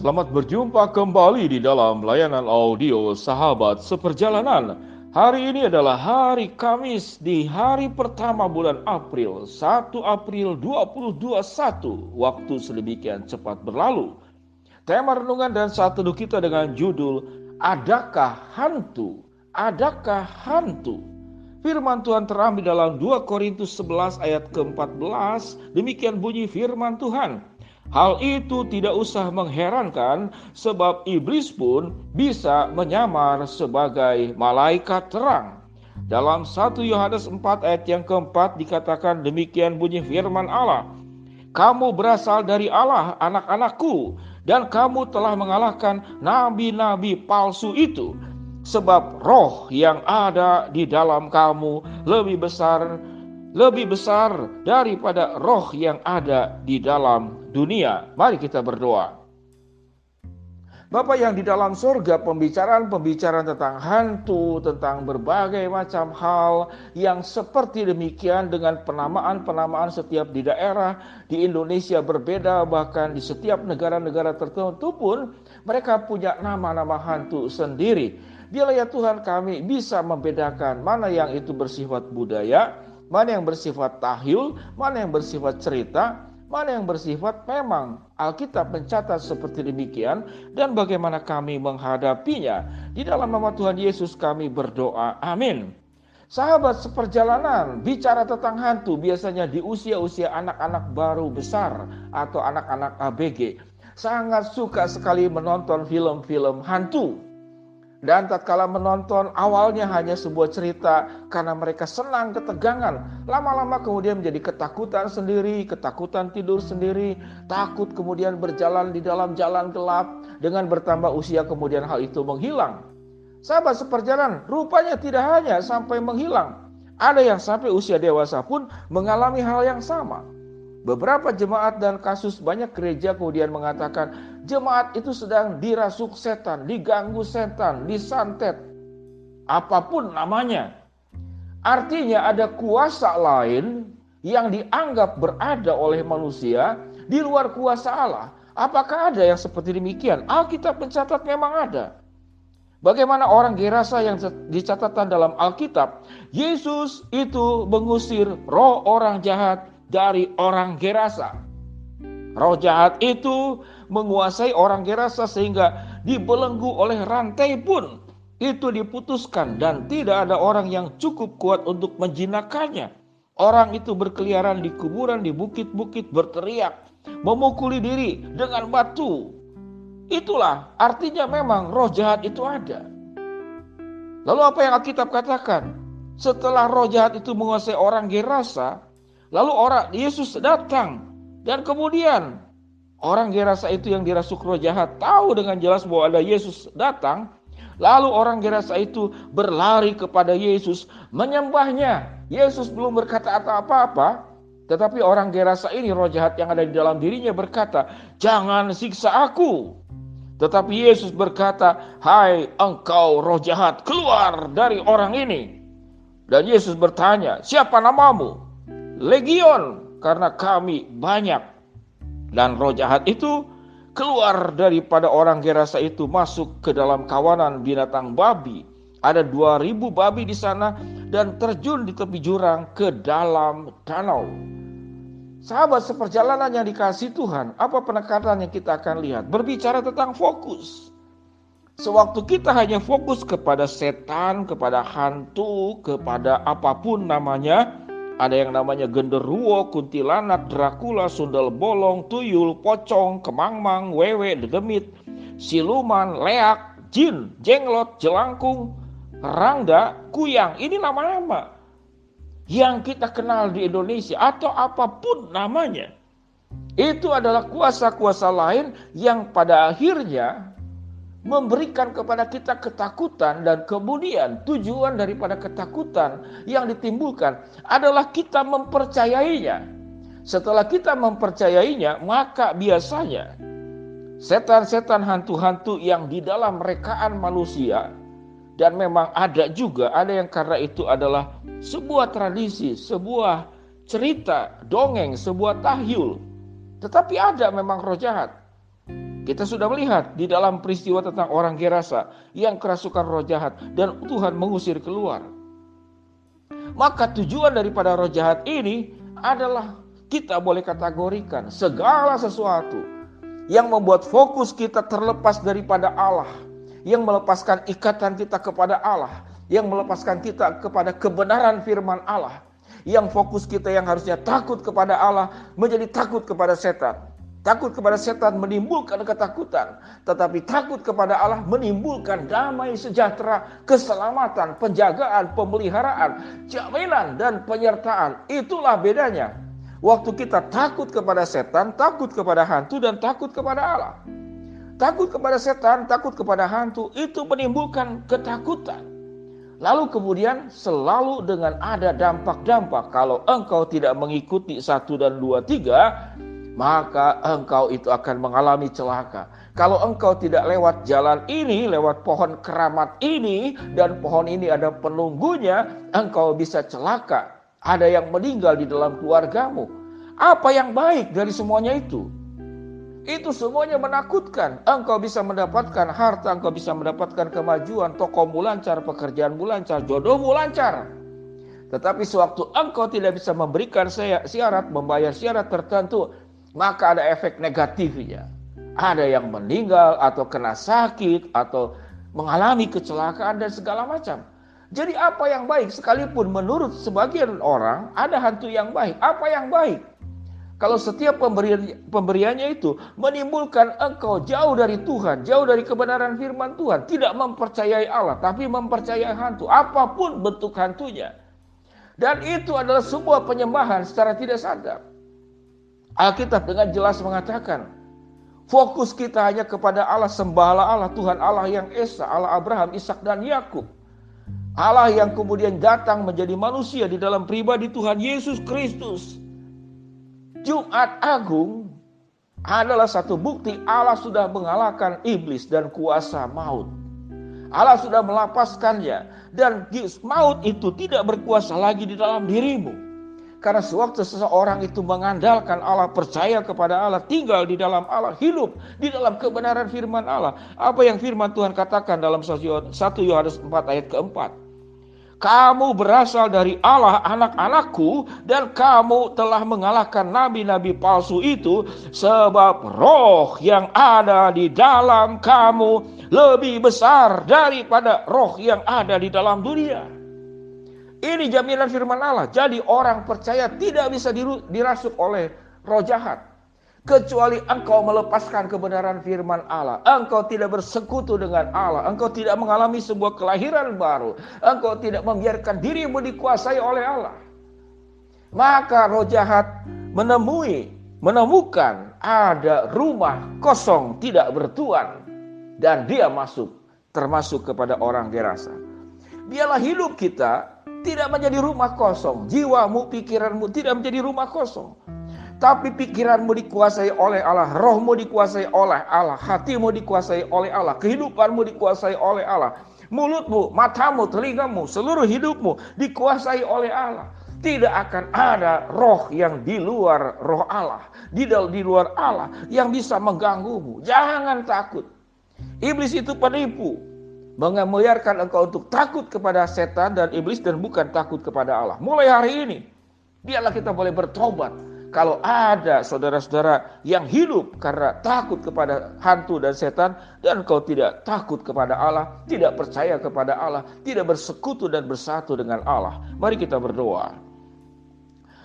Selamat berjumpa kembali di dalam layanan audio Sahabat Seperjalanan. Hari ini adalah hari Kamis di hari pertama bulan April, 1 April 2021. Waktu sedemikian cepat berlalu. Tema renungan dan saat teduh kita dengan judul Adakah Hantu? Adakah Hantu? Firman Tuhan terambil dalam 2 Korintus 11 ayat ke-14. Demikian bunyi firman Tuhan. Hal itu tidak usah mengherankan sebab iblis pun bisa menyamar sebagai malaikat terang. Dalam 1 Yohanes 4 ayat yang keempat dikatakan demikian bunyi firman Allah. Kamu berasal dari Allah anak-anakku dan kamu telah mengalahkan nabi-nabi palsu itu. Sebab roh yang ada di dalam kamu lebih besar lebih besar daripada roh yang ada di dalam dunia. Mari kita berdoa. Bapak yang di dalam surga, pembicaraan-pembicaraan tentang hantu, tentang berbagai macam hal yang seperti demikian dengan penamaan-penamaan setiap di daerah di Indonesia berbeda, bahkan di setiap negara-negara tertentu pun mereka punya nama-nama hantu sendiri. Biarlah ya Tuhan kami bisa membedakan mana yang itu bersifat budaya, mana yang bersifat tahyul, mana yang bersifat cerita, mana yang bersifat memang Alkitab mencatat seperti demikian dan bagaimana kami menghadapinya. Di dalam nama Tuhan Yesus kami berdoa. Amin. Sahabat seperjalanan bicara tentang hantu biasanya di usia-usia anak-anak baru besar atau anak-anak ABG sangat suka sekali menonton film-film hantu. Dan tatkala menonton awalnya hanya sebuah cerita karena mereka senang ketegangan. Lama-lama kemudian menjadi ketakutan sendiri, ketakutan tidur sendiri, takut kemudian berjalan di dalam jalan gelap. Dengan bertambah usia kemudian hal itu menghilang. Sahabat seperjalanan rupanya tidak hanya sampai menghilang. Ada yang sampai usia dewasa pun mengalami hal yang sama. Beberapa jemaat dan kasus banyak gereja kemudian mengatakan jemaat itu sedang dirasuk setan, diganggu setan, disantet, apa pun namanya. Artinya ada kuasa lain yang dianggap berada oleh manusia di luar kuasa Allah. Apakah ada yang seperti demikian? Alkitab mencatat memang ada. Bagaimana orang Gerasa yang dicatatkan dalam Alkitab, Yesus itu mengusir roh orang jahat dari orang Gerasa. Roh jahat itu menguasai orang Gerasa sehingga dibelenggu oleh rantai pun itu diputuskan dan tidak ada orang yang cukup kuat untuk menjinakannya. Orang itu berkeliaran di kuburan di bukit-bukit berteriak, memukuli diri dengan batu. Itulah artinya memang roh jahat itu ada. Lalu apa yang Alkitab katakan? Setelah roh jahat itu menguasai orang Gerasa, Lalu orang Yesus datang dan kemudian orang Gerasa itu yang dirasuk roh jahat tahu dengan jelas bahwa ada Yesus datang. Lalu orang Gerasa itu berlari kepada Yesus menyembahnya. Yesus belum berkata apa-apa, tetapi orang Gerasa ini roh jahat yang ada di dalam dirinya berkata, "Jangan siksa aku." Tetapi Yesus berkata, "Hai engkau roh jahat, keluar dari orang ini." Dan Yesus bertanya, "Siapa namamu?" legion karena kami banyak. Dan roh jahat itu keluar daripada orang Gerasa itu masuk ke dalam kawanan binatang babi. Ada 2000 babi di sana dan terjun di tepi jurang ke dalam danau. Sahabat seperjalanan yang dikasih Tuhan, apa penekanan yang kita akan lihat? Berbicara tentang fokus. Sewaktu kita hanya fokus kepada setan, kepada hantu, kepada apa pun namanya, ada yang namanya genderuwo, kuntilanak, Dracula, sundel bolong, tuyul, pocong, kemangmang, wewe, dedemit, siluman, leak, jin, jenglot, jelangkung, rangga, kuyang. Ini nama-nama yang kita kenal di Indonesia atau apa pun namanya. Itu adalah kuasa-kuasa lain yang pada akhirnya memberikan kepada kita ketakutan dan kemudian tujuan daripada ketakutan yang ditimbulkan adalah kita mempercayainya. Setelah kita mempercayainya, maka biasanya setan-setan hantu-hantu yang di dalam rekaan manusia dan memang ada juga ada yang karena itu adalah sebuah tradisi, sebuah cerita, dongeng, sebuah tahyul. Tetapi ada memang roh jahat Kita sudah melihat di dalam peristiwa tentang orang Gerasa yang kerasukan roh jahat dan Tuhan mengusir keluar. Maka tujuan daripada roh jahat ini adalah kita boleh kategorikan segala sesuatu yang membuat fokus kita terlepas daripada Allah, yang melepaskan ikatan kita kepada Allah, yang melepaskan kita kepada kebenaran firman Allah, yang fokus kita yang harusnya takut kepada Allah menjadi takut kepada setan. Takut kepada setan menimbulkan ketakutan, tetapi takut kepada Allah menimbulkan damai sejahtera, keselamatan, penjagaan, pemeliharaan, jaminan dan penyertaan. Itulah bedanya. Waktu kita takut kepada setan, takut kepada hantu dan takut kepada Allah. Takut kepada setan, takut kepada hantu itu menimbulkan ketakutan. Lalu kemudian selalu dengan ada dampak-dampak kalau engkau tidak mengikuti satu dan dua tiga maka engkau itu akan mengalami celaka. Kalau engkau tidak lewat jalan ini, lewat pohon keramat ini, dan pohon ini ada penunggunya, engkau bisa celaka. Ada yang meninggal di dalam keluargamu. Apa yang baik dari semuanya itu? Itu semuanya menakutkan. Engkau bisa mendapatkan harta, engkau bisa mendapatkan kemajuan, tokomu lancar, pekerjaanmu lancar, jodohmu lancar. Tetapi sewaktu engkau tidak bisa memberikan syarat, membayar syarat tertentu, maka ada efek negatifnya. Ada yang meninggal atau kena sakit atau mengalami kecelakaan dan segala macam. Jadi apa yang baik sekalipun menurut sebagian orang ada hantu yang baik. Apa yang baik? Kalau setiap pemberian, pemberiannya itu menimbulkan engkau jauh dari Tuhan, jauh dari kebenaran firman Tuhan, tidak mempercayai Allah, tapi mempercayai hantu, apa pun bentuk hantunya. Dan itu adalah sebuah penyembahan secara tidak sadar. Alkitab dengan jelas mengatakan, fokus kita hanya kepada Allah, sembahlah Allah, Tuhan Allah yang Esa, Allah Abraham, Ishak dan Yakub. Allah yang kemudian datang menjadi manusia di dalam pribadi Tuhan Yesus Kristus. Jumat Agung adalah satu bukti Allah sudah mengalahkan iblis dan kuasa maut. Allah sudah melapaskannya dan maut itu tidak berkuasa lagi di dalam dirimu. Karena sewaktu seseorang itu mengandalkan Allah, percaya kepada Allah, tinggal di dalam Allah, hidup di dalam kebenaran firman Allah. Apa yang firman Tuhan katakan dalam 1 Yohanes 4 ayat keempat. Kamu berasal dari Allah anak-anakku dan kamu telah mengalahkan nabi-nabi palsu itu sebab roh yang ada di dalam kamu lebih besar daripada roh yang ada di dalam dunia. Ini jaminan firman Allah. Jadi orang percaya tidak bisa dirasuk oleh roh jahat. Kecuali engkau melepaskan kebenaran firman Allah. Engkau tidak bersekutu dengan Allah. Engkau tidak mengalami sebuah kelahiran baru. Engkau tidak membiarkan dirimu dikuasai oleh Allah. Maka roh jahat menemui, menemukan ada rumah kosong tidak bertuan. Dan dia masuk, termasuk kepada orang Gerasa. Biarlah hidup kita tidak menjadi rumah kosong. Jiwamu, pikiranmu tidak menjadi rumah kosong. Tapi pikiranmu dikuasai oleh Allah, rohmu dikuasai oleh Allah, hatimu dikuasai oleh Allah, kehidupanmu dikuasai oleh Allah. Mulutmu, matamu, telingamu, seluruh hidupmu dikuasai oleh Allah. Tidak akan ada roh yang di luar roh Allah, di, di luar Allah yang bisa mengganggumu. Jangan takut. Iblis itu penipu, mengemuliarkan engkau untuk takut kepada setan dan iblis dan bukan takut kepada Allah. Mulai hari ini, biarlah kita boleh bertobat. Kalau ada saudara-saudara yang hidup karena takut kepada hantu dan setan dan kau tidak takut kepada Allah, tidak percaya kepada Allah, tidak bersekutu dan bersatu dengan Allah. Mari kita berdoa.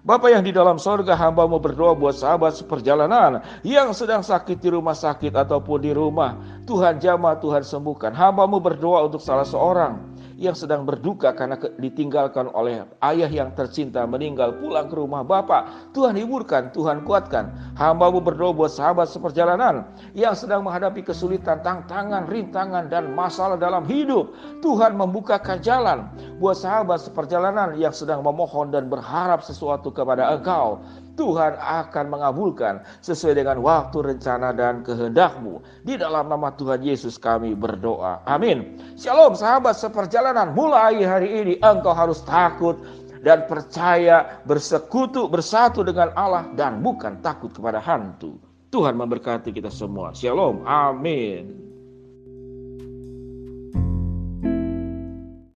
Bapak yang di dalam sorga hambamu berdoa buat sahabat seperjalanan yang sedang sakit di rumah sakit ataupun di rumah. Tuhan jamah, Tuhan sembuhkan. Hambamu berdoa untuk salah seorang yang sedang berduka karena ditinggalkan oleh ayah yang tercinta meninggal pulang ke rumah bapak. Tuhan hiburkan, Tuhan kuatkan. Hambamu berdoa buat sahabat seperjalanan yang sedang menghadapi kesulitan, tantangan, rintangan, dan masalah dalam hidup. Tuhan membukakan jalan buat sahabat seperjalanan yang sedang memohon dan berharap sesuatu kepada engkau. Tuhan akan mengabulkan sesuai dengan waktu, rencana, dan kehendakmu. Di dalam nama Tuhan Yesus kami berdoa. Amin. Shalom sahabat seperjalanan. Mulai hari ini engkau harus takut dan percaya bersekutu bersatu dengan Allah dan bukan takut kepada hantu. Tuhan memberkati kita semua. Shalom. Amin.